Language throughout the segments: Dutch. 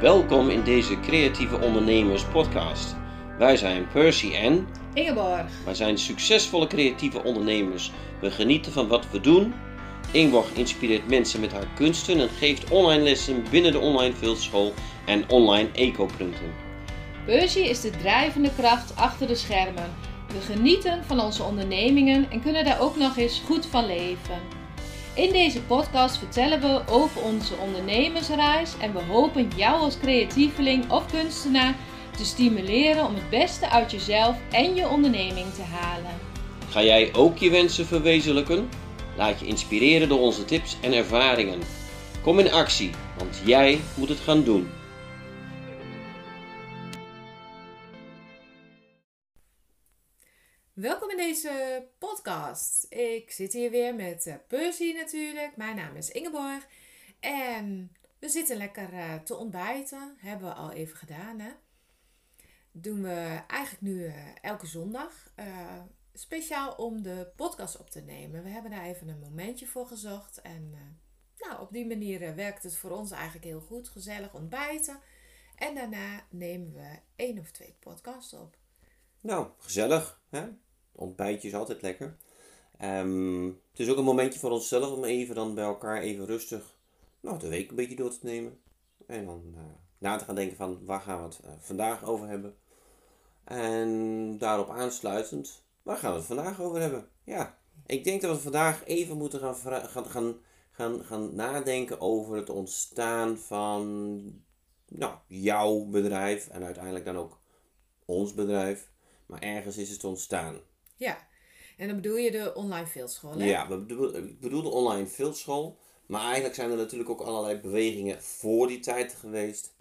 Welkom in deze Creatieve Ondernemers podcast. Wij zijn Percy en Ingeborg. wij zijn succesvolle creatieve ondernemers. We genieten van wat we doen. Ingeborg inspireert mensen met haar kunsten en geeft online lessen binnen de online fieldschool en online eco-punten. Percy is de drijvende kracht achter de schermen. We genieten van onze ondernemingen en kunnen daar ook nog eens goed van leven. In deze podcast vertellen we over onze ondernemersreis en we hopen jou als creatieveling of kunstenaar te stimuleren om het beste uit jezelf en je onderneming te halen. Ga jij ook je wensen verwezenlijken? Laat je inspireren door onze tips en ervaringen. Kom in actie, want jij moet het gaan doen. Welkom in deze podcast. Ik zit hier weer met eh, Percy natuurlijk. Mijn naam is Ingeborg. En we zitten lekker eh, te ontbijten. Hebben we al even gedaan hè. Doen we eigenlijk nu eh, elke zondag. speciaal om de podcast op te nemen. We hebben daar even een momentje voor gezocht. En nou, op die manier werkt het voor ons eigenlijk heel goed. Gezellig ontbijten. En daarna nemen we één of twee podcasts op. Nou, gezellig. Hè? Ontbijtje is altijd lekker. Ehm, het is ook een momentje voor onszelf om even dan bij elkaar even rustig nou, de week een beetje door te nemen. En dan eh, na te gaan denken van waar gaan we het eh, vandaag over hebben. En daarop aansluitend, waar gaan we het vandaag over hebben? Ja, ik denk dat we vandaag even moeten gaan, gaan, gaan, gaan, gaan nadenken over het ontstaan van nou, jouw bedrijf en uiteindelijk dan ook ons bedrijf. Maar ergens is het ontstaan. Ja, en dan bedoel je de online fieldschool, hè? Ja, ik bedoel de online fieldschool. Maar eigenlijk zijn er natuurlijk ook allerlei bewegingen voor die tijd geweest.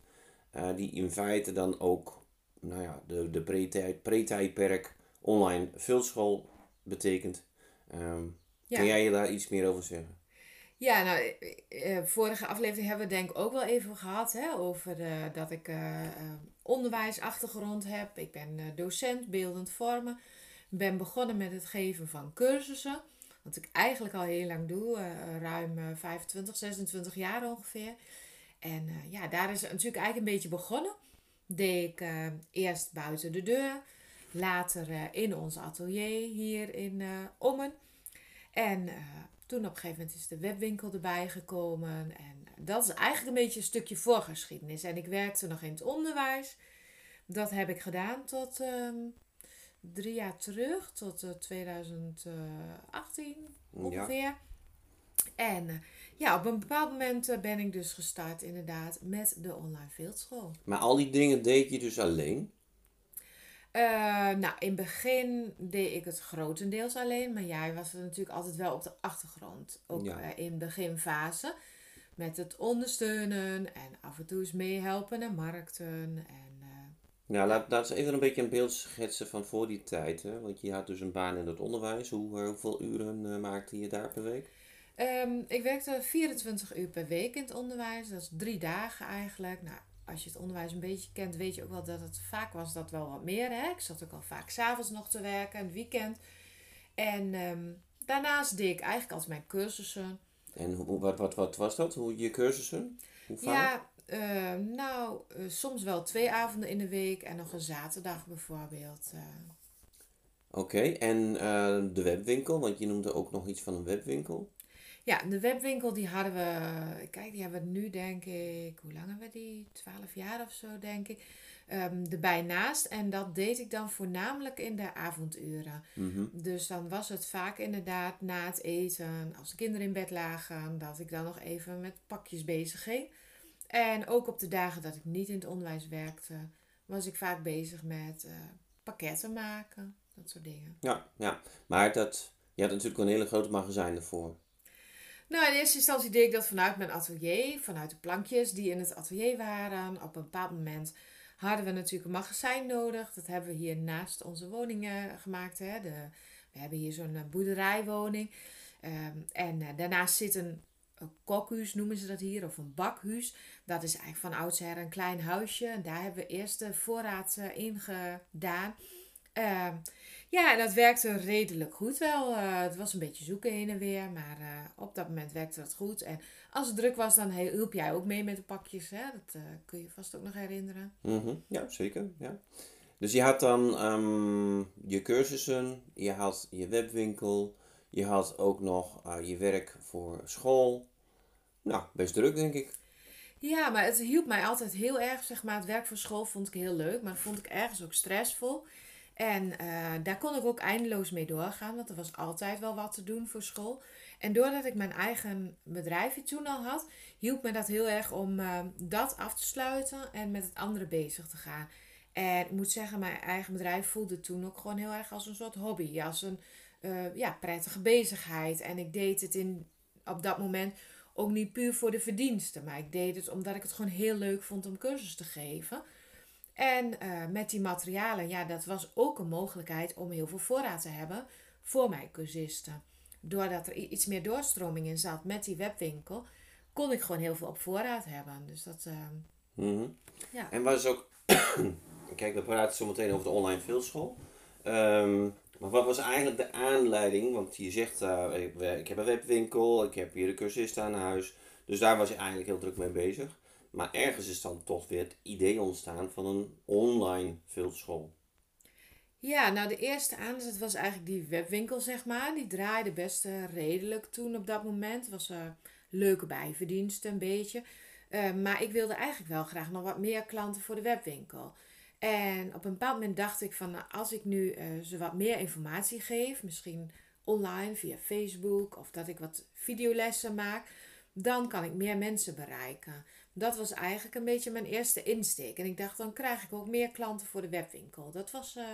eh, die in feite dan ook nou ja, de, de pre-tijd- pre-tijdperk online fieldschool betekent. Ehm, Ja. Kun jij je daar iets meer over zeggen? Ja, nou, eh, eh, vorige aflevering hebben we het denk ik ook wel even gehad hè, over dat ik eh, onderwijsachtergrond heb. Ik ben docent beeldend vormen. Ben begonnen met het geven van cursussen. Wat ik eigenlijk al heel lang doe, eh, ruim eh, 25, 26 jaar ongeveer. En eh, ja, daar is natuurlijk eigenlijk een beetje begonnen. Deed ik eh, eerst buiten de deur, later eh, in ons atelier hier in eh, Ommen. En eh, toen op een gegeven moment is de webwinkel erbij gekomen. En dat is eigenlijk een beetje een stukje voorgeschiedenis. En ik werkte nog in het onderwijs. Dat heb ik gedaan tot ehm, drie jaar terug, tot eh, 2018 ongeveer. En eh, ja, op een bepaald moment eh, ben ik dus gestart inderdaad met de online fieldschool. Maar al die dingen deed je dus alleen? Eh, nou, in het begin deed ik het grotendeels alleen, maar jij was er natuurlijk altijd wel op de achtergrond. Ook Ja. eh, in beginfase. Met het ondersteunen en af en toe eens meehelpen naar markten. En, eh, Nou, laat, laat eens even een beetje een beeld schetsen van voor die tijd. Hè? Want je had dus een baan in het onderwijs. Hoe, eh, hoeveel uren eh, maakte je daar per week? Ehm, ik werkte 24 uur per week in het onderwijs. Dat is drie dagen eigenlijk. Nou, als je het onderwijs een beetje kent, weet je ook wel dat het vaak was dat wel wat meer. Hè? Ik zat ook al vaak s'avonds nog te werken, het weekend. En ehm, daarnaast deed ik eigenlijk altijd mijn cursussen. En hoe, wat, wat, wat was dat? Hoe je cursussen? Hoe vaak? Ja, eh, nou, eh, soms wel twee avonden in de week en nog een zaterdag bijvoorbeeld. eh. Oké, en eh, de webwinkel, want je noemde ook nog iets van een webwinkel. Ja, de webwinkel die hadden we, kijk, die hebben we nu denk ik, hoe lang hebben we die? Twaalf jaar of zo denk ik. ehm, erbij naast. En dat deed ik dan voornamelijk in de avonduren. Mhm. Dus dan was het vaak inderdaad na het eten, als de kinderen in bed lagen, dat ik dan nog even met pakjes bezig ging. En ook op de dagen dat ik niet in het onderwijs werkte, was ik vaak bezig met eh, pakketten maken, dat soort dingen. Ja, ja. Maar dat, je had natuurlijk een hele grote magazijn ervoor. Nou, in eerste instantie deed ik dat vanuit mijn atelier, vanuit de plankjes die in het atelier waren. Op een bepaald moment hadden we natuurlijk een magazijn nodig. Dat hebben we hier naast onze woningen gemaakt. Hè. De, we hebben hier zo'n eh, boerderijwoning. Ehm, en eh, daarnaast zit een kokhuis, noemen ze dat hier, of een bakhuis. Dat is eigenlijk van oudsher een klein huisje. En daar hebben we eerst de voorraad eh, in gedaan. Ehm, Ja, en dat werkte redelijk goed wel. Eh, het was een beetje zoeken heen en weer, maar eh, op dat moment werkte het goed. En als het druk was, dan hielp jij ook mee met de pakjes. Hè? Dat kun je vast ook nog herinneren. Mhm, Ja, zeker. Ja. Dus je had dan ehm, je cursussen, je had je webwinkel, je had ook nog eh, je werk voor school. Nou, best druk denk ik. Ja, maar het hielp mij altijd heel erg. Zeg maar, het werk voor school vond ik heel leuk, maar vond ik ergens ook stressvol. En eh, daar kon ik ook eindeloos mee doorgaan, want er was altijd wel wat te doen voor school. En doordat ik mijn eigen bedrijfje toen al had, hielp me dat heel erg om eh, dat af te sluiten en met het andere bezig te gaan. En ik moet zeggen, mijn eigen bedrijf voelde toen ook gewoon heel erg als een soort hobby, als een eh, ja, prettige bezigheid. En ik deed het in, op dat moment ook niet puur voor de verdiensten, maar ik deed het omdat ik het gewoon heel leuk vond om cursus te geven. En eh, met die materialen, ja, dat was ook een mogelijkheid om heel veel voorraad te hebben voor mijn cursisten. Doordat er iets meer doorstroming in zat met die webwinkel, kon ik gewoon heel veel op voorraad hebben. Dus dat, eh, Mhm. ja. En was ook, kijk, we praten zo meteen over de online veelschool. Ehm, maar wat was eigenlijk de aanleiding? Want je zegt, eh, ik, heb een webwinkel, ik heb hier de cursisten aan huis. Dus daar was je eigenlijk heel druk mee bezig. Maar ergens is dan toch weer het idee ontstaan van een online veelschool. Ja, nou de eerste aanzet was eigenlijk die webwinkel, zeg maar. Die draaide best eh, redelijk toen op dat moment. Het was een leuke bijverdienste, een beetje. Eh, maar ik wilde eigenlijk wel graag nog wat meer klanten voor de webwinkel. En op een bepaald moment dacht ik van, nou, als ik nu eh, ze wat meer informatie geef, misschien online via Facebook of dat ik wat videolessen maak, dan kan ik meer mensen bereiken. Dat was eigenlijk een beetje mijn eerste insteek. En ik dacht, dan krijg ik ook meer klanten voor de webwinkel. Dat was eh,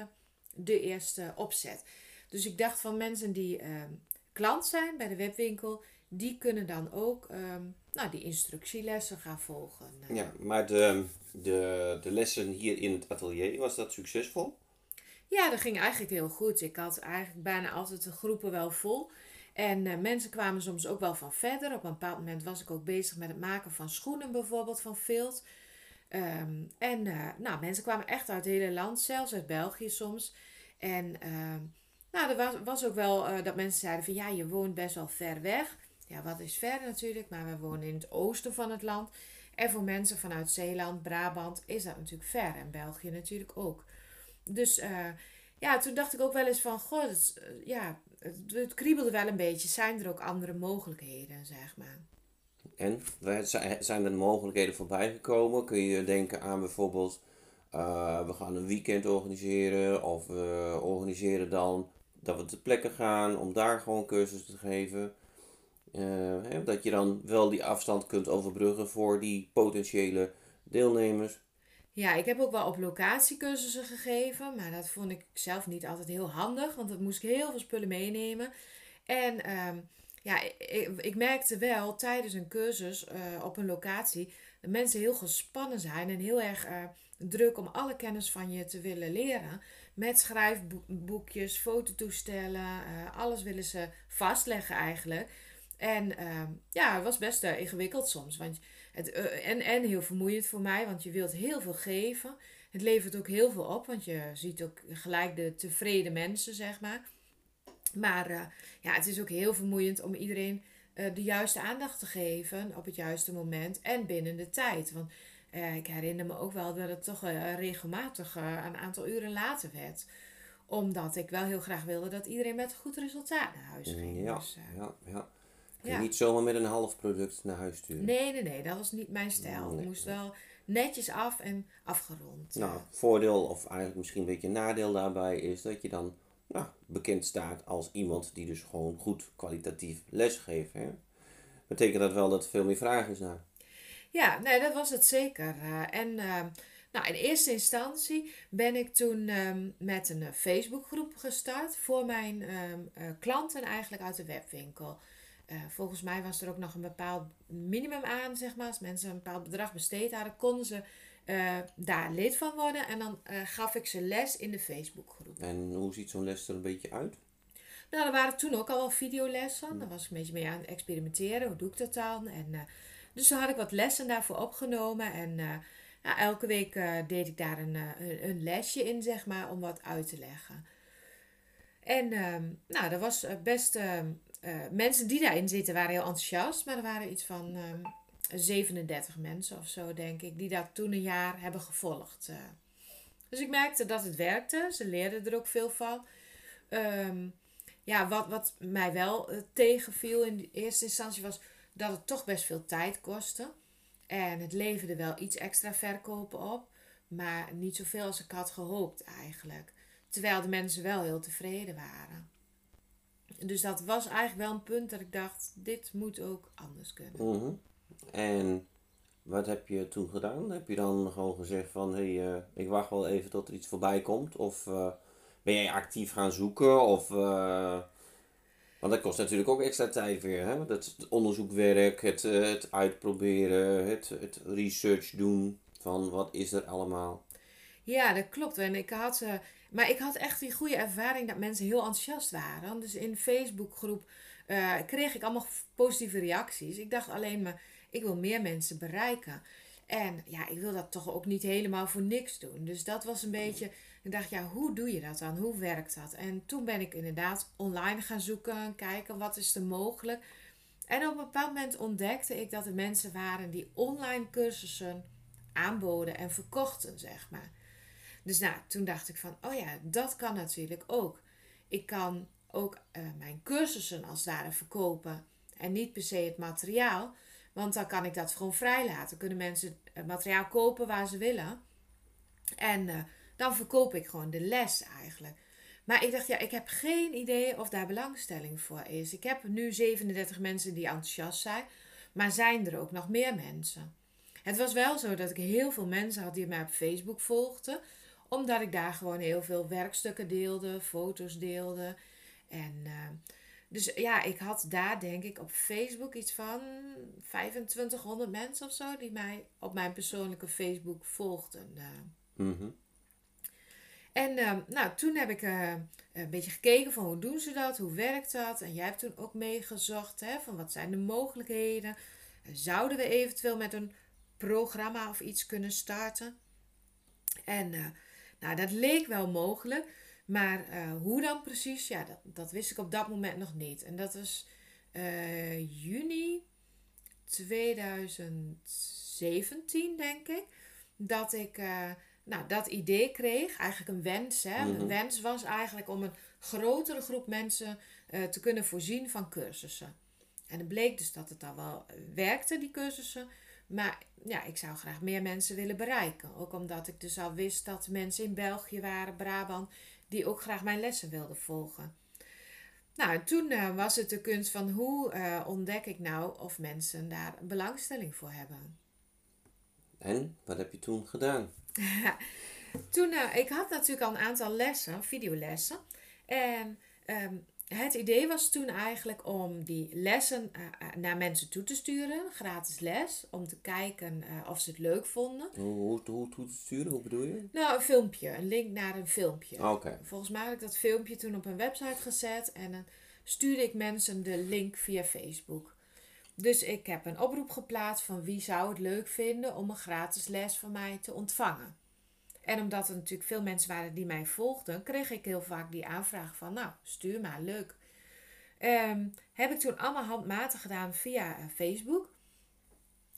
de eerste opzet. Dus ik dacht van mensen die ehm, klant zijn bij de webwinkel, die kunnen dan ook ehm, nou, die instructielessen gaan volgen. Eh, Ja, maar de, de, de lessen hier in het atelier, was dat succesvol? Ja, dat ging eigenlijk heel goed. Ik had eigenlijk bijna altijd de groepen wel vol. En eh, mensen kwamen soms ook wel van verder. Op een bepaald moment was ik ook bezig met het maken van schoenen bijvoorbeeld van vilt. Ehm, en eh, nou, mensen kwamen echt uit het hele land, zelfs uit België soms. En ehm, nou, er was, was ook wel eh, dat mensen zeiden van ja, je woont best wel ver weg. Ja, wat is ver natuurlijk, maar we wonen in het oosten van het land. En voor mensen vanuit Zeeland, Brabant is dat natuurlijk ver. En België natuurlijk ook. Dus eh, ja, toen dacht ik ook wel eens van, dat is, eh, ja, het, het kriebelde wel een beetje. Zijn er ook andere mogelijkheden, zeg maar? En zi- zijn er mogelijkheden voorbij gekomen? Kun je denken aan bijvoorbeeld, eh, we gaan een weekend organiseren of we organiseren dan dat we ter plekke gaan om daar gewoon cursussen te geven. Eh, dat je dan wel die afstand kunt overbruggen voor die potentiële deelnemers. Ja, ik heb ook wel op locatie cursussen gegeven, maar dat vond ik zelf niet altijd heel handig, want dan moest ik heel veel spullen meenemen. En ehm, ja, ik, ik merkte wel tijdens een cursus eh, op een locatie dat mensen heel gespannen zijn en heel erg eh, druk om alle kennis van je te willen leren. Met schrijfboekjes, fototoestellen, eh, alles willen ze vastleggen eigenlijk. En ehm, ja, het was best eh, ingewikkeld soms. Want het, eh, en, en heel vermoeiend voor mij, want je wilt heel veel geven. Het levert ook heel veel op, want je ziet ook gelijk de tevreden mensen, zeg maar. Maar eh, ja, het is ook heel vermoeiend om iedereen de juiste aandacht te geven op het juiste moment en binnen de tijd. Want ik herinner me ook wel dat het toch regelmatig een aantal uren later werd. Omdat ik wel heel graag wilde dat iedereen met een goed resultaat naar huis ging. Ja, Dus, ja, ja. Kun je ja. niet zomaar met een half product naar huis sturen. Nee, nee, nee, dat was niet mijn stijl. Nee, Het moest wel netjes af en afgerond. Nou, eh. voordeel of eigenlijk misschien een beetje nadeel daarbij is dat je dan nou, bekend staat als iemand die dus gewoon goed kwalitatief les geeft. Hè? Betekent dat wel dat er veel meer vraag is naar? Ja, nee, dat was het zeker. Eh, en ehm, nou, in eerste instantie ben ik toen ehm, met een eh, Facebookgroep gestart voor mijn ehm, eh, klanten eigenlijk uit de webwinkel. Eh, volgens mij was er ook nog een bepaald minimum aan, zeg maar. Als mensen een bepaald bedrag besteed hadden, konden ze eh, daar lid van worden. En dan eh, gaf ik ze les in de Facebookgroep. En hoe ziet zo'n les er een beetje uit? Nou, er waren toen ook al wel videolessen. Daar was ik een beetje mee aan het experimenteren. Hoe doe ik dat dan? En, dus toen had ik wat lessen daarvoor opgenomen. En ja, elke week deed ik daar een, een, lesje in, zeg maar, om wat uit te leggen. En ehm, nou, er was best... ehm, eh, mensen die daarin zitten waren heel enthousiast. Maar er waren iets van ehm, 37 mensen of zo, denk ik. Die dat toen een jaar hebben gevolgd. eh. Dus ik merkte dat het werkte. Ze leerden er ook veel van. Ehm, ja, wat, wat mij wel eh, tegenviel in de eerste instantie was dat het toch best veel tijd kostte. En het leverde wel iets extra verkopen op, maar niet zoveel als ik had gehoopt eigenlijk. Terwijl de mensen wel heel tevreden waren. Dus dat was eigenlijk wel een punt dat ik dacht, dit moet ook anders kunnen. Mhm. En wat heb je toen gedaan? Heb je dan gewoon gezegd van, hé, hey, eh, ik wacht wel even tot er iets voorbij komt? Of eh, ben jij actief gaan zoeken? Of, eh, want dat kost natuurlijk ook extra tijd weer, hè? Dat, het onderzoekwerk, het, het uitproberen, het, het research doen van wat is er allemaal. Ja, dat klopt. En ik had, eh, maar ik had echt die goede ervaring dat mensen heel enthousiast waren. Dus in Facebookgroep eh, kreeg ik allemaal positieve reacties. Ik dacht alleen maar, ik wil meer mensen bereiken. En ja, ik wil dat toch ook niet helemaal voor niks doen. Dus dat was een beetje, ik dacht, ja, hoe doe je dat dan? Hoe werkt dat? En toen ben ik inderdaad online gaan zoeken, kijken wat is er mogelijk. En op een bepaald moment ontdekte ik dat er mensen waren die online cursussen aanboden en verkochten, zeg maar. Dus nou, toen dacht ik van, oh ja, dat kan natuurlijk ook. Ik kan ook eh, mijn cursussen als ware verkopen en niet per se het materiaal. Want dan kan ik dat gewoon vrij laten. Kunnen mensen het materiaal kopen waar ze willen. En eh, dan verkoop ik gewoon de les eigenlijk. Maar ik dacht, ja, ik heb geen idee of daar belangstelling voor is. Ik heb nu 37 mensen die enthousiast zijn. Maar zijn er ook nog meer mensen? Het was wel zo dat ik heel veel mensen had die mij op Facebook volgden. Omdat ik daar gewoon heel veel werkstukken deelde, foto's deelde. En eh, dus ja, ik had daar denk ik op Facebook iets van 2500 mensen of zo die mij op mijn persoonlijke Facebook volgden. eh. Mhm. En eh, nou, toen heb ik eh, een beetje gekeken van hoe doen ze dat, hoe werkt dat. En jij hebt toen ook meegezocht hè, van wat zijn de mogelijkheden. Zouden we eventueel met een programma of iets kunnen starten? En nou, dat leek wel mogelijk. Maar eh, hoe dan precies, ja, dat, dat wist ik op dat moment nog niet. En dat was eh, juni 2017, denk ik. Dat ik eh, nou, dat idee kreeg. Eigenlijk een wens. Hè? Mhm. Een wens was eigenlijk om een grotere groep mensen te kunnen voorzien van cursussen. En het bleek dus dat het al wel werkte, die cursussen. Maar ja, ik zou graag meer mensen willen bereiken. Ook omdat ik dus al wist dat mensen in België waren, Brabant, die ook graag mijn lessen wilden volgen. Nou, en toen eh, was het de kunst van hoe eh, ontdek ik nou of mensen daar belangstelling voor hebben. En wat heb je toen gedaan? Toen, eh, ik had natuurlijk al een aantal lessen, videolessen. En ehm, het idee was toen eigenlijk om die lessen eh, eh, naar mensen toe te sturen, gratis les, om te kijken eh, of ze het leuk vonden. Hoe, hoe, hoe toe te sturen? Hoe bedoel je? Nou, een filmpje, een link naar een filmpje. Ah, Oké. Volgens mij had ik dat filmpje toen op een website gezet en dan stuurde ik mensen de link via Facebook. Dus ik heb een oproep geplaatst van wie zou het leuk vinden om een gratis les van mij te ontvangen. En omdat er natuurlijk veel mensen waren die mij volgden, kreeg ik heel vaak die aanvraag van, nou, stuur maar, leuk. Ehm, heb ik toen allemaal handmatig gedaan via eh, Facebook.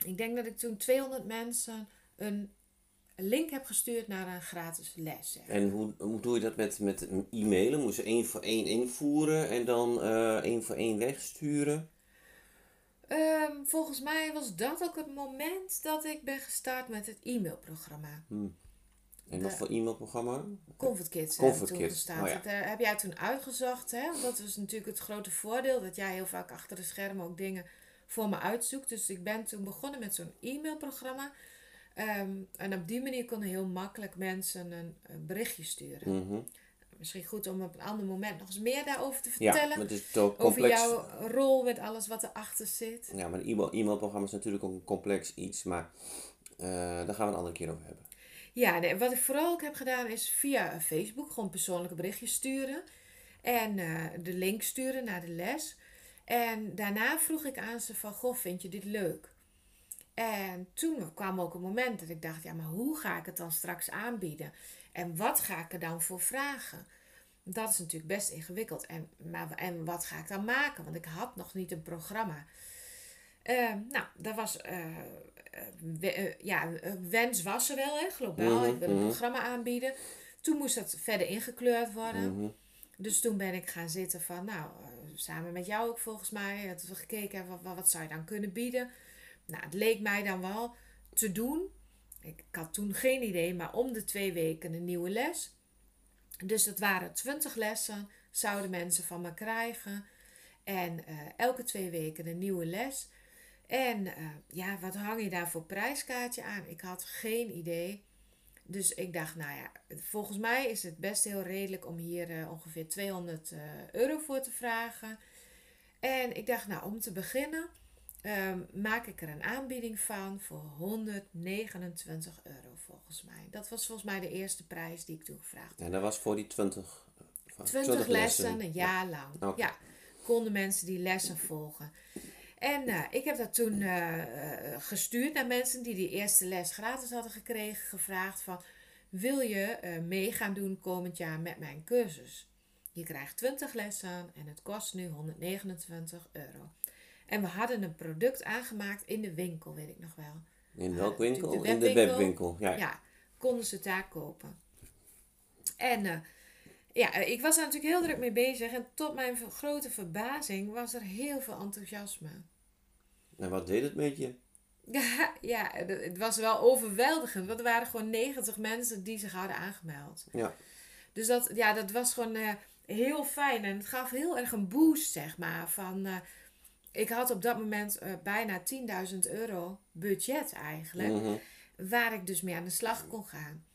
Ik denk dat ik toen 200 mensen een link heb gestuurd naar een gratis les. zeg. En hoe, hoe doe je dat met, met e-mailen? Moest je één voor één invoeren en dan eh één voor één wegsturen? Ehm, volgens mij was dat ook het moment dat ik ben gestart met het e-mailprogramma. En wat voor e-mailprogramma? Comfort Kids Comfort toen Kids, oh ja. Heb jij toen uitgezocht. Hè? Dat was natuurlijk het grote voordeel. Dat jij heel vaak achter de schermen ook dingen voor me uitzoekt. Dus ik ben toen begonnen met zo'n e-mailprogramma. Ehm, en op die manier konden heel makkelijk mensen een, een berichtje sturen. Mhm. Misschien goed om op een ander moment nog eens meer daarover te Ja, vertellen. maar het is toch over complex. jouw rol met alles wat erachter zit. Ja, maar een e-mail, e-mailprogramma is natuurlijk ook een complex iets, maar eh, daar gaan we een andere keer over hebben. Ja, wat ik vooral ook heb gedaan is via Facebook gewoon persoonlijke berichtjes sturen. En eh, de link sturen naar de les. En daarna vroeg ik aan ze van, goh, vind je dit leuk? En toen kwam ook een moment dat ik dacht, ja, maar hoe ga ik het dan straks aanbieden? En wat ga ik er dan voor vragen? dat is natuurlijk best ingewikkeld. En, maar, en wat ga ik dan maken? Want ik had nog niet een programma. Uh, nou, dat was. Uh, uh, ja, wens was er wel, hè, globaal. Mhm, ik wil een mhm. programma aanbieden. Toen moest dat verder ingekleurd worden. Mhm. Dus toen ben ik gaan zitten van, nou, eh, samen met jou ook volgens mij, dat we gekeken hebben, wat, wat zou je dan kunnen bieden? Nou, het leek mij dan wel te doen. Ik, ik had toen geen idee, maar om de twee weken een nieuwe les. Dus dat waren twintig lessen, zouden mensen van me krijgen. En eh, elke twee weken een nieuwe les. En eh, ja, wat hang je daar voor prijskaartje aan? Ik had geen idee. Dus ik dacht, nou ja, volgens mij is het best heel redelijk om hier eh, ongeveer 200 eh, euro voor te vragen. En ik dacht, nou, om te beginnen ehm, maak ik er een aanbieding van voor 129 euro volgens mij. Dat was volgens mij de eerste prijs die ik toen gevraagd had. En dat was voor die 20, van 20 lessen, een jaar lang. Ja, konden mensen die lessen volgen. En eh, ik heb dat toen eh, eh, gestuurd naar mensen die die eerste les gratis hadden gekregen. Gevraagd van, wil je mee gaan doen komend jaar met mijn cursus? Je krijgt 20 lessen en het kost nu 129 euro. En we hadden een product aangemaakt in de winkel, weet ik nog wel. In welk winkel? de In de webwinkel. Ja. Ja, konden ze daar kopen. En ja, ik was daar natuurlijk heel druk mee bezig. En tot mijn grote verbazing was er heel veel enthousiasme. En wat deed het met je? Ja, ja het, het was wel overweldigend. Want er waren gewoon 90 mensen die zich hadden aangemeld. Ja. Dus dat, ja, dat was gewoon eh, heel fijn. En het gaf heel erg een boost, zeg maar. Van, eh, ik had op dat moment eh, bijna 10.000 euro budget eigenlijk. Mhm. Waar ik dus mee aan de slag kon gaan.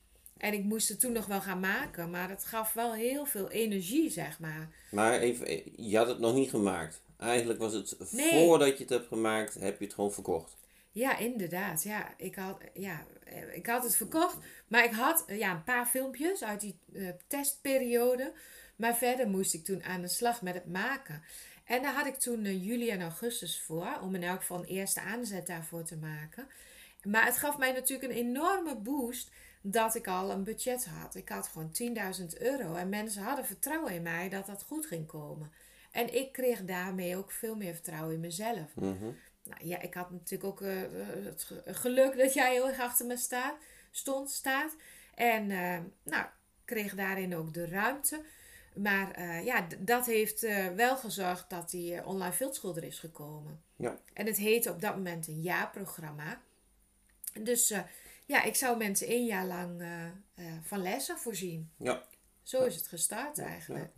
En ik moest het toen nog wel gaan maken. Maar het gaf wel heel veel energie, zeg maar. Maar even, eh, je had het nog niet gemaakt. Eigenlijk was het Nee. voordat je het hebt gemaakt, heb je het gewoon verkocht. Ja, inderdaad. Ja, ik had, ja, eh, ik had het verkocht. Maar ik had eh, ja, een paar filmpjes uit die testperiode. Maar verder moest ik toen aan de slag met het maken. En daar had ik toen juli en augustus voor. Om in elk geval een eerste aanzet daarvoor te maken. Maar het gaf mij natuurlijk een enorme boost dat ik al een budget had. Ik had gewoon 10.000 euro. En mensen hadden vertrouwen in mij dat dat goed ging komen. En ik kreeg daarmee ook veel meer vertrouwen in mezelf. Mhm. Nou ja, ik had natuurlijk ook eh, eh, het ge- geluk dat jij heel erg achter me staat, stond, staat. En eh, nou, kreeg daarin ook de ruimte. Maar ja, dat heeft wel gezorgd dat die online veldschilder is gekomen. Ja. En het heette op dat moment een jaarprogramma. Dus ja, ik zou mensen één jaar lang eh, eh, van lessen voorzien. Ja. Zo is het gestart eigenlijk.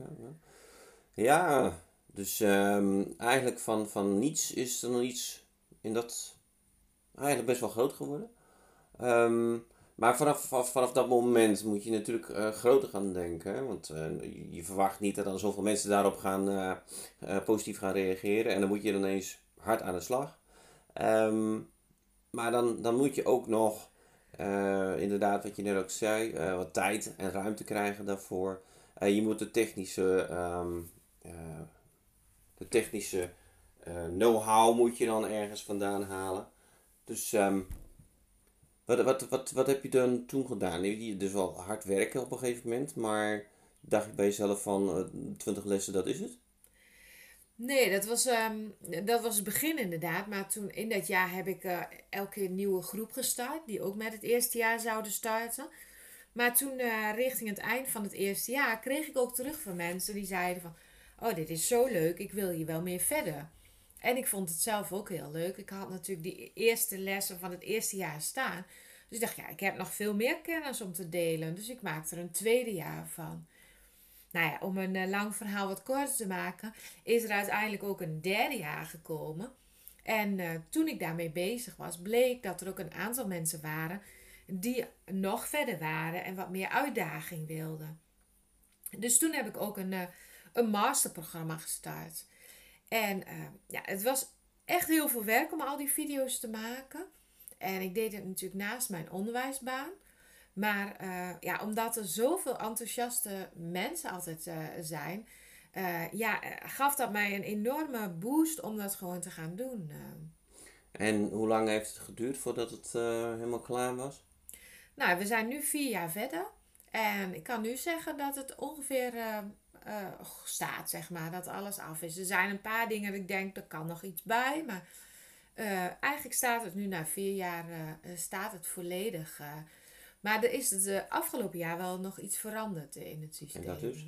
Ja, dus ehm, eigenlijk van, van niets is er nog iets in dat eigenlijk best wel groot geworden. Ehm, maar vanaf, vanaf, vanaf dat moment moet je natuurlijk eh, groter gaan denken. hè, Want je, je verwacht niet dat dan zoveel mensen daarop gaan, positief gaan reageren. En dan moet je ineens hard aan de slag. Ehm, maar dan, dan moet je ook nog, eh, inderdaad wat je net ook zei, eh, wat tijd en ruimte krijgen daarvoor. Eh, je moet de technische, ehm, eh, de technische know-how moet je dan ergens vandaan halen. Dus ehm, wat, wat, wat, wat heb je dan toen gedaan? Je dus wel hard werken op een gegeven moment, maar dacht je bij jezelf van eh 20 lessen, dat is het? Nee, dat was, ehm, dat was het begin inderdaad. Maar toen in dat jaar heb ik eh, elke keer een nieuwe groep gestart. Die ook met het eerste jaar zouden starten. Maar toen eh, richting het eind van het eerste jaar kreeg ik ook terug van mensen die zeiden van... Oh, dit is zo leuk, ik wil hier wel meer verder. En ik vond het zelf ook heel leuk. Ik had natuurlijk die eerste lessen van het eerste jaar staan. Dus ik dacht, ja, ik heb nog veel meer kennis om te delen. Dus ik maakte er een tweede jaar van. Nou ja, om een eh, lang verhaal wat korter te maken, is er uiteindelijk ook een derde jaar gekomen. En eh, toen ik daarmee bezig was, bleek dat er ook een aantal mensen waren die nog verder waren en wat meer uitdaging wilden. Dus toen heb ik ook een, eh, een masterprogramma gestart. En ja, het was echt heel veel werk om al die video's te maken. En ik deed het natuurlijk naast mijn onderwijsbaan. Maar eh, ja, omdat er zoveel enthousiaste mensen altijd eh, zijn, eh, ja, gaf dat mij een enorme boost om dat gewoon te gaan doen. En hoe lang heeft het geduurd voordat het helemaal klaar was? Nou, we zijn nu vier jaar verder. En ik kan nu zeggen dat het ongeveer staat, zeg maar. Dat alles af is. Er zijn een paar dingen dat ik denk, er kan nog iets bij. Maar eigenlijk staat het nu na vier jaar, staat het volledig. Eh. maar er is het afgelopen jaar wel nog iets veranderd in het systeem. En dat dus?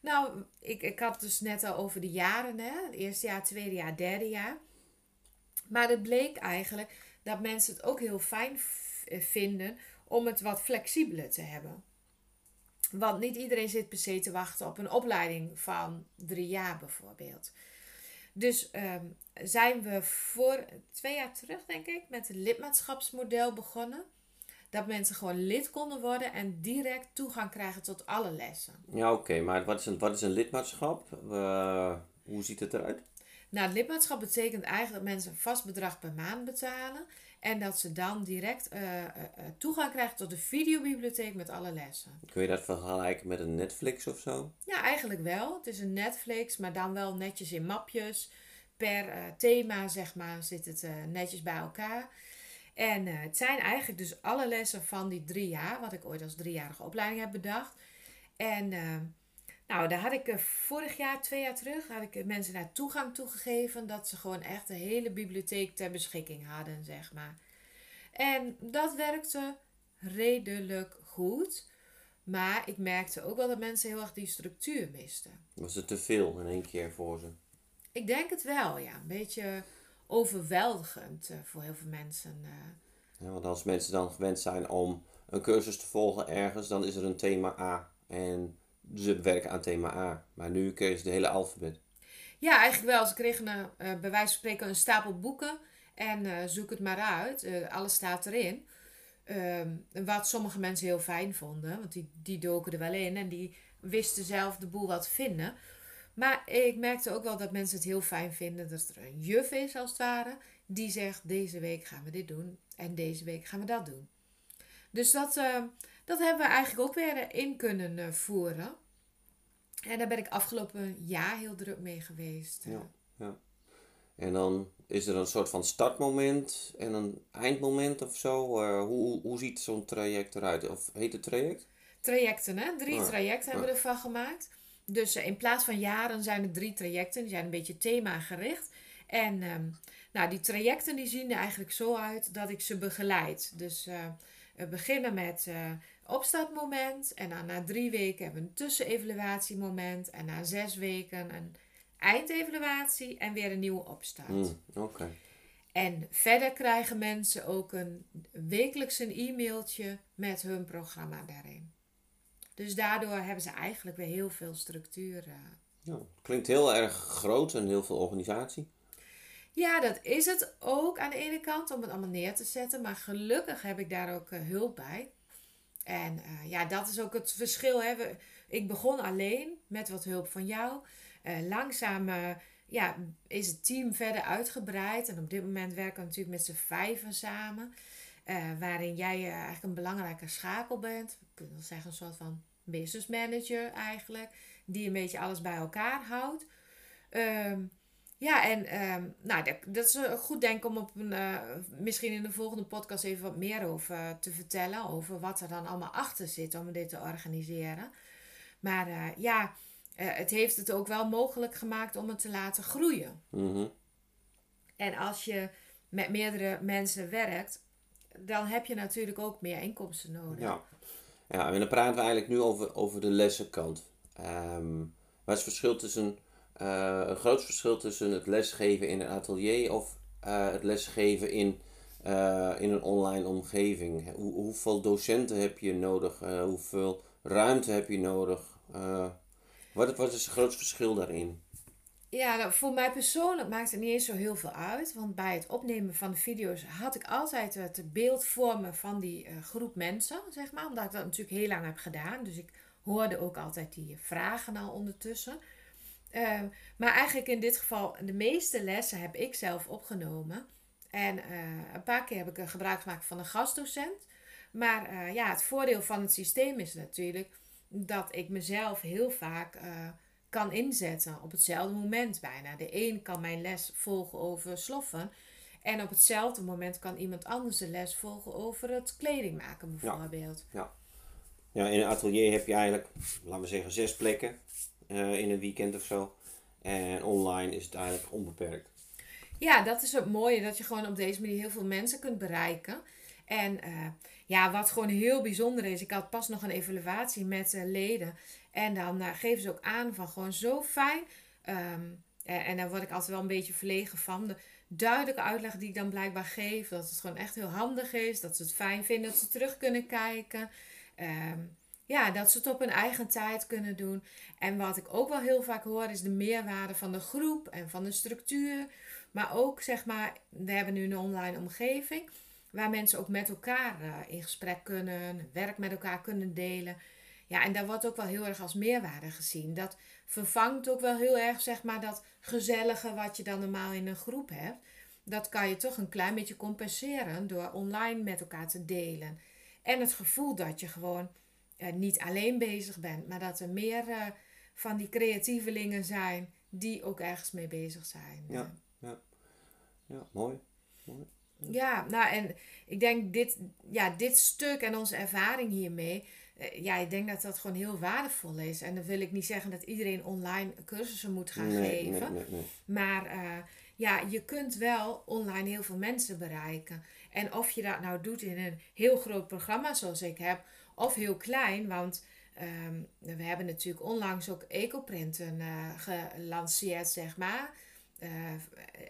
Nou, ik, ik had het dus net al over de jaren, hè? Het eerste jaar, tweede jaar, derde jaar. Maar het bleek eigenlijk dat mensen het ook heel fijn eh, vinden om het wat flexibeler te hebben. Want niet iedereen zit per se te wachten op een opleiding van drie jaar bijvoorbeeld. Dus ehm, zijn we voor twee jaar terug, denk ik, met het lidmaatschapsmodel begonnen. Dat mensen gewoon lid konden worden en direct toegang krijgen tot alle lessen. Ja, oké, maar wat is, een, wat is een lidmaatschap? Eh, hoe ziet het eruit? Nou, het lidmaatschap betekent eigenlijk dat mensen een vast bedrag per maand betalen. En dat ze dan direct eh, eh, toegang krijgen tot de videobibliotheek met alle lessen. Kun je dat vergelijken met een Netflix of zo? Ja, eigenlijk wel. Het is een Netflix, maar dan wel netjes in mapjes. Per thema, zeg maar, zit het netjes bij elkaar. En eh, het zijn eigenlijk dus alle lessen van die drie jaar, wat ik ooit als driejarige opleiding heb bedacht. En eh, nou, daar had ik eh, vorig jaar, twee jaar terug, had ik mensen daar toegang toegegeven. Dat ze gewoon echt de hele bibliotheek ter beschikking hadden, zeg maar. En dat werkte redelijk goed. Maar ik merkte ook wel dat mensen heel erg die structuur misten. Was het te veel in één keer voor ze? Ik denk het wel, ja. Een beetje overweldigend eh, voor heel veel mensen. eh. Ja, want als mensen dan gewend zijn om een cursus te volgen ergens, dan is er een thema A. En ze werken aan thema A. Maar nu kregen ze de hele alfabet. Ja, eigenlijk wel. Ze kregen een, eh, bij wijze van spreken een stapel boeken. En eh, zoek het maar uit. Alles staat erin. Ehm, wat sommige mensen heel fijn vonden. Want die, die doken er wel in. En die wisten zelf de boel wat vinden. Maar ik merkte ook wel dat mensen het heel fijn vinden dat er een juf is, als het ware. Die zegt, deze week gaan we dit doen. En deze week gaan we dat doen. Dus dat, eh, dat hebben we eigenlijk ook weer in kunnen eh, voeren. En daar ben ik afgelopen jaar heel druk mee geweest. Ja, ja. En dan is er een soort van startmoment en een eindmoment of zo. Eh, hoe, hoe ziet zo'n traject eruit? Of heet het traject? Trajecten, hè? Drie Ja, trajecten hebben we ervan gemaakt. Dus eh, in plaats van jaren zijn er drie trajecten. Die zijn een beetje themagericht. En ehm, nou, die trajecten die zien er eigenlijk zo uit dat ik ze begeleid. Dus eh, we beginnen met eh opstartmoment. En dan na drie weken hebben we een tussenevaluatiemoment. En na zes weken een eindevaluatie en weer een nieuwe opstart. Oké. En verder krijgen mensen ook een wekelijks een e-mailtje met hun programma daarin. Dus daardoor hebben ze eigenlijk weer heel veel structuur. eh. Ja, klinkt heel erg groot en heel veel organisatie. Ja, dat is het ook aan de ene kant om het allemaal neer te zetten. Maar gelukkig heb ik daar ook eh, hulp bij. En eh, ja, dat is ook het verschil. Hè. We- ik begon alleen met wat hulp van jou. Langzaam ja, is het team verder uitgebreid. En op dit moment werken we natuurlijk met z'n vijven samen. Eh, waarin jij eh, eigenlijk een belangrijke schakel bent. We kunnen zeggen een soort van business manager eigenlijk. Die een beetje alles bij elkaar houdt. Ehm, ja, en ehm, nou, dat, dat is eh, goed denk ik om op een, misschien in de volgende podcast even wat meer over te vertellen. Over wat er dan allemaal achter zit om dit te organiseren. Maar ja, het heeft het ook wel mogelijk gemaakt om het te laten groeien. Mhm. En als je met meerdere mensen werkt, dan heb je natuurlijk ook meer inkomsten nodig. Ja. ja, en dan praten we eigenlijk nu over, over de lessenkant. Ehm wat is het verschil tussen, eh, een groot verschil tussen het lesgeven in een atelier of eh, het lesgeven in, eh, in een online omgeving? Hoe, hoeveel docenten heb je nodig? Hoeveel ruimte heb je nodig? Wat, wat is het grootste verschil daarin? Ja, voor mij persoonlijk maakt het niet eens zo heel veel uit. Want bij het opnemen van de video's had ik altijd het beeld vormen van die eh, groep mensen, zeg maar. Omdat ik dat natuurlijk heel lang heb gedaan. Dus ik hoorde ook altijd die vragen al ondertussen. Eh, maar eigenlijk in dit geval, de meeste lessen heb ik zelf opgenomen. En eh, een paar keer heb ik gebruik gemaakt van een gastdocent. Maar eh, ja, het voordeel van het systeem is natuurlijk dat ik mezelf heel vaak kan inzetten op hetzelfde moment bijna. De een kan mijn les volgen over sloffen. En op hetzelfde moment kan iemand anders de les volgen over het kleding maken bijvoorbeeld. Ja, in een atelier heb je eigenlijk, laten we zeggen, zes plekken. eh, in een weekend of zo. En online is het eigenlijk onbeperkt. Ja, dat is het mooie, dat je gewoon op deze manier heel veel mensen kunt bereiken. En uh, ja, wat gewoon heel bijzonder is, ik had pas nog een evaluatie met uh, leden. En dan uh, geven ze ook aan van gewoon zo fijn. Um, en daar word ik altijd wel een beetje verlegen van. De duidelijke uitleg die ik dan blijkbaar geef. Dat het gewoon echt heel handig is. Dat ze het fijn vinden dat ze terug kunnen kijken. Um, ja, dat ze het op hun eigen tijd kunnen doen. En wat ik ook wel heel vaak hoor is de meerwaarde van de groep en van de structuur. Maar ook zeg maar, we hebben nu een online omgeving waar mensen ook met elkaar uh, in gesprek kunnen, werk met elkaar kunnen delen. Ja, en daar wordt ook wel heel erg als meerwaarde gezien. Dat vervangt ook wel heel erg, zeg maar, dat gezellige wat je dan normaal in een groep hebt. Dat kan je toch een klein beetje compenseren door online met elkaar te delen. En het gevoel dat je gewoon uh, niet alleen bezig bent, maar dat er meer uh, van die creatievelingen zijn die ook ergens mee bezig zijn. Ja, ja. ja mooi. mooi. Ja, nou en ik denk dit, ja, dit stuk en onze ervaring hiermee, uh, ja, ik denk dat dat gewoon heel waardevol is. En dan wil ik niet zeggen dat iedereen online cursussen moet gaan Nee, geven. nee, nee, nee. Maar uh, ja, je kunt wel online heel veel mensen bereiken. En of je dat nou doet in een heel groot programma zoals ik heb, of heel klein, want um, we hebben natuurlijk onlangs ook ecoprinten uh, gelanceerd, zeg maar. Uh,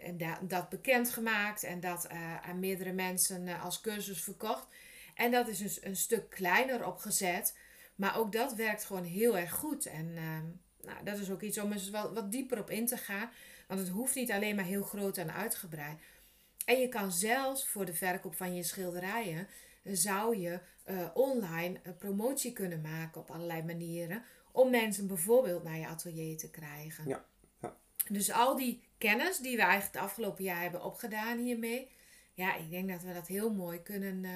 en da dat bekendgemaakt en dat uh, aan meerdere mensen als cursus verkocht. En dat is dus een stuk kleiner opgezet. Maar ook dat werkt gewoon heel erg goed. En nou, dat is ook iets om eens wat, dieper op in te gaan. Want het hoeft niet alleen maar heel groot en uitgebreid. En je kan zelfs voor de verkoop van je schilderijen, zou je online een promotie kunnen maken op allerlei manieren. Om mensen bijvoorbeeld naar je atelier te krijgen. Ja. Dus al die kennis die we eigenlijk het afgelopen jaar hebben opgedaan hiermee. Ja, ik denk dat we dat heel mooi kunnen uh,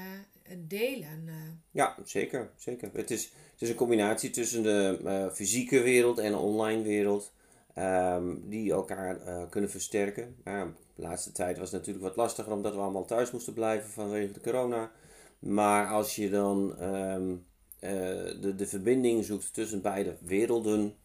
delen. Uh. Ja, zeker. zeker. Het, is, het is een combinatie tussen de uh, fysieke wereld en de online wereld. Um, die elkaar kunnen versterken. Maar de laatste tijd was het natuurlijk wat lastiger omdat we allemaal thuis moesten blijven vanwege de corona. Maar als je dan uh, de, de verbinding zoekt tussen beide werelden,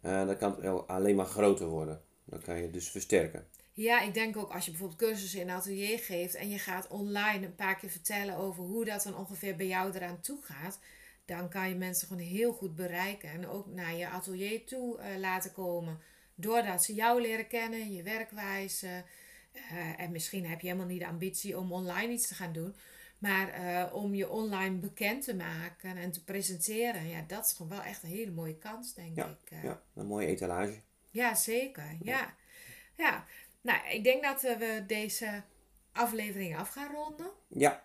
dan kan het alleen maar groter worden. Dan kan je dus versterken. Ja, ik denk ook als je bijvoorbeeld cursussen in een atelier geeft en je gaat online een paar keer vertellen over hoe dat dan ongeveer bij jou eraan toe gaat, dan kan je mensen gewoon heel goed bereiken en ook naar je atelier toe uh, laten komen. Doordat ze jou leren kennen, je werkwijze. Uh, en misschien heb je helemaal niet de ambitie om online iets te gaan doen. Maar uh, om je online bekend te maken en te presenteren, ja, dat is gewoon wel echt een hele mooie kans, denk ja, ik. Ja, een mooie etalage. Ja, zeker. Ja. ja. Nou, ik denk dat we deze aflevering af gaan ronden. Ja.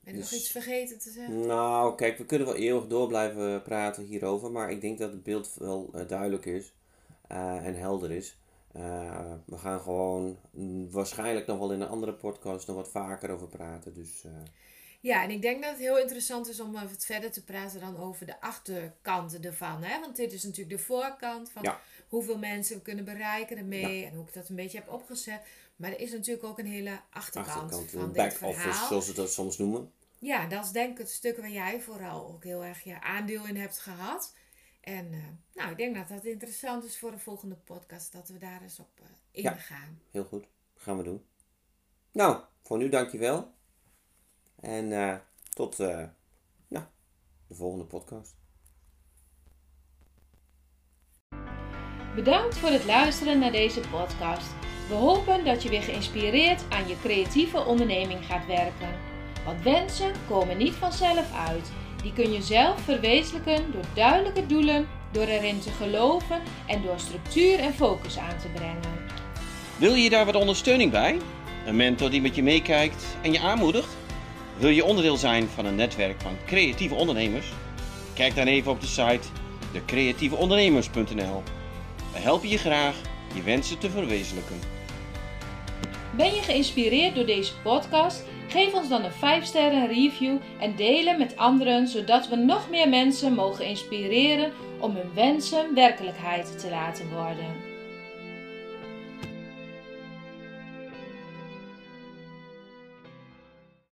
Ben je dus, nog iets vergeten te zeggen? Nou, kijk, we kunnen wel eeuwig door blijven praten hierover, maar ik denk dat het beeld wel uh, duidelijk is uh, en helder is. Uh, we gaan gewoon mm, waarschijnlijk nog wel in een andere podcast nog wat vaker over praten. Dus. Ja, en ik denk dat het heel interessant is om wat verder te praten dan over de achterkanten ervan. Hè? Want dit is natuurlijk de voorkant van ja. Hoeveel mensen we kunnen bereiken ermee ja. en hoe ik dat een beetje heb opgezet. Maar er is natuurlijk ook een hele achterkant, achterkant van een dit back verhaal. office, zoals ze dat soms noemen. Ja, dat is denk ik het stuk waar jij vooral ook heel erg je aandeel in hebt gehad. En uh, nou, ik denk dat dat interessant is voor de volgende podcast, dat we daar eens op uh, ingaan. Ja, heel goed. Gaan we doen. Nou, voor nu dankjewel. En uh, tot nou, de volgende podcast. Bedankt voor het luisteren naar deze podcast. We hopen dat je weer geïnspireerd aan je creatieve onderneming gaat werken. Want wensen komen niet vanzelf uit. Die kun je zelf verwezenlijken door duidelijke doelen, door erin te geloven en door structuur en focus aan te brengen. Wil je daar wat ondersteuning bij? Een mentor die met je meekijkt en je aanmoedigt? Wil je onderdeel zijn van een netwerk van creatieve ondernemers? Kijk dan even op de site decreatieveondernemers.nl. We helpen je graag je wensen te verwezenlijken. Ben je geïnspireerd door deze podcast? Geef ons dan een 5 sterren review en deel hem met anderen, zodat we nog meer mensen mogen inspireren om hun wensen werkelijkheid te laten worden.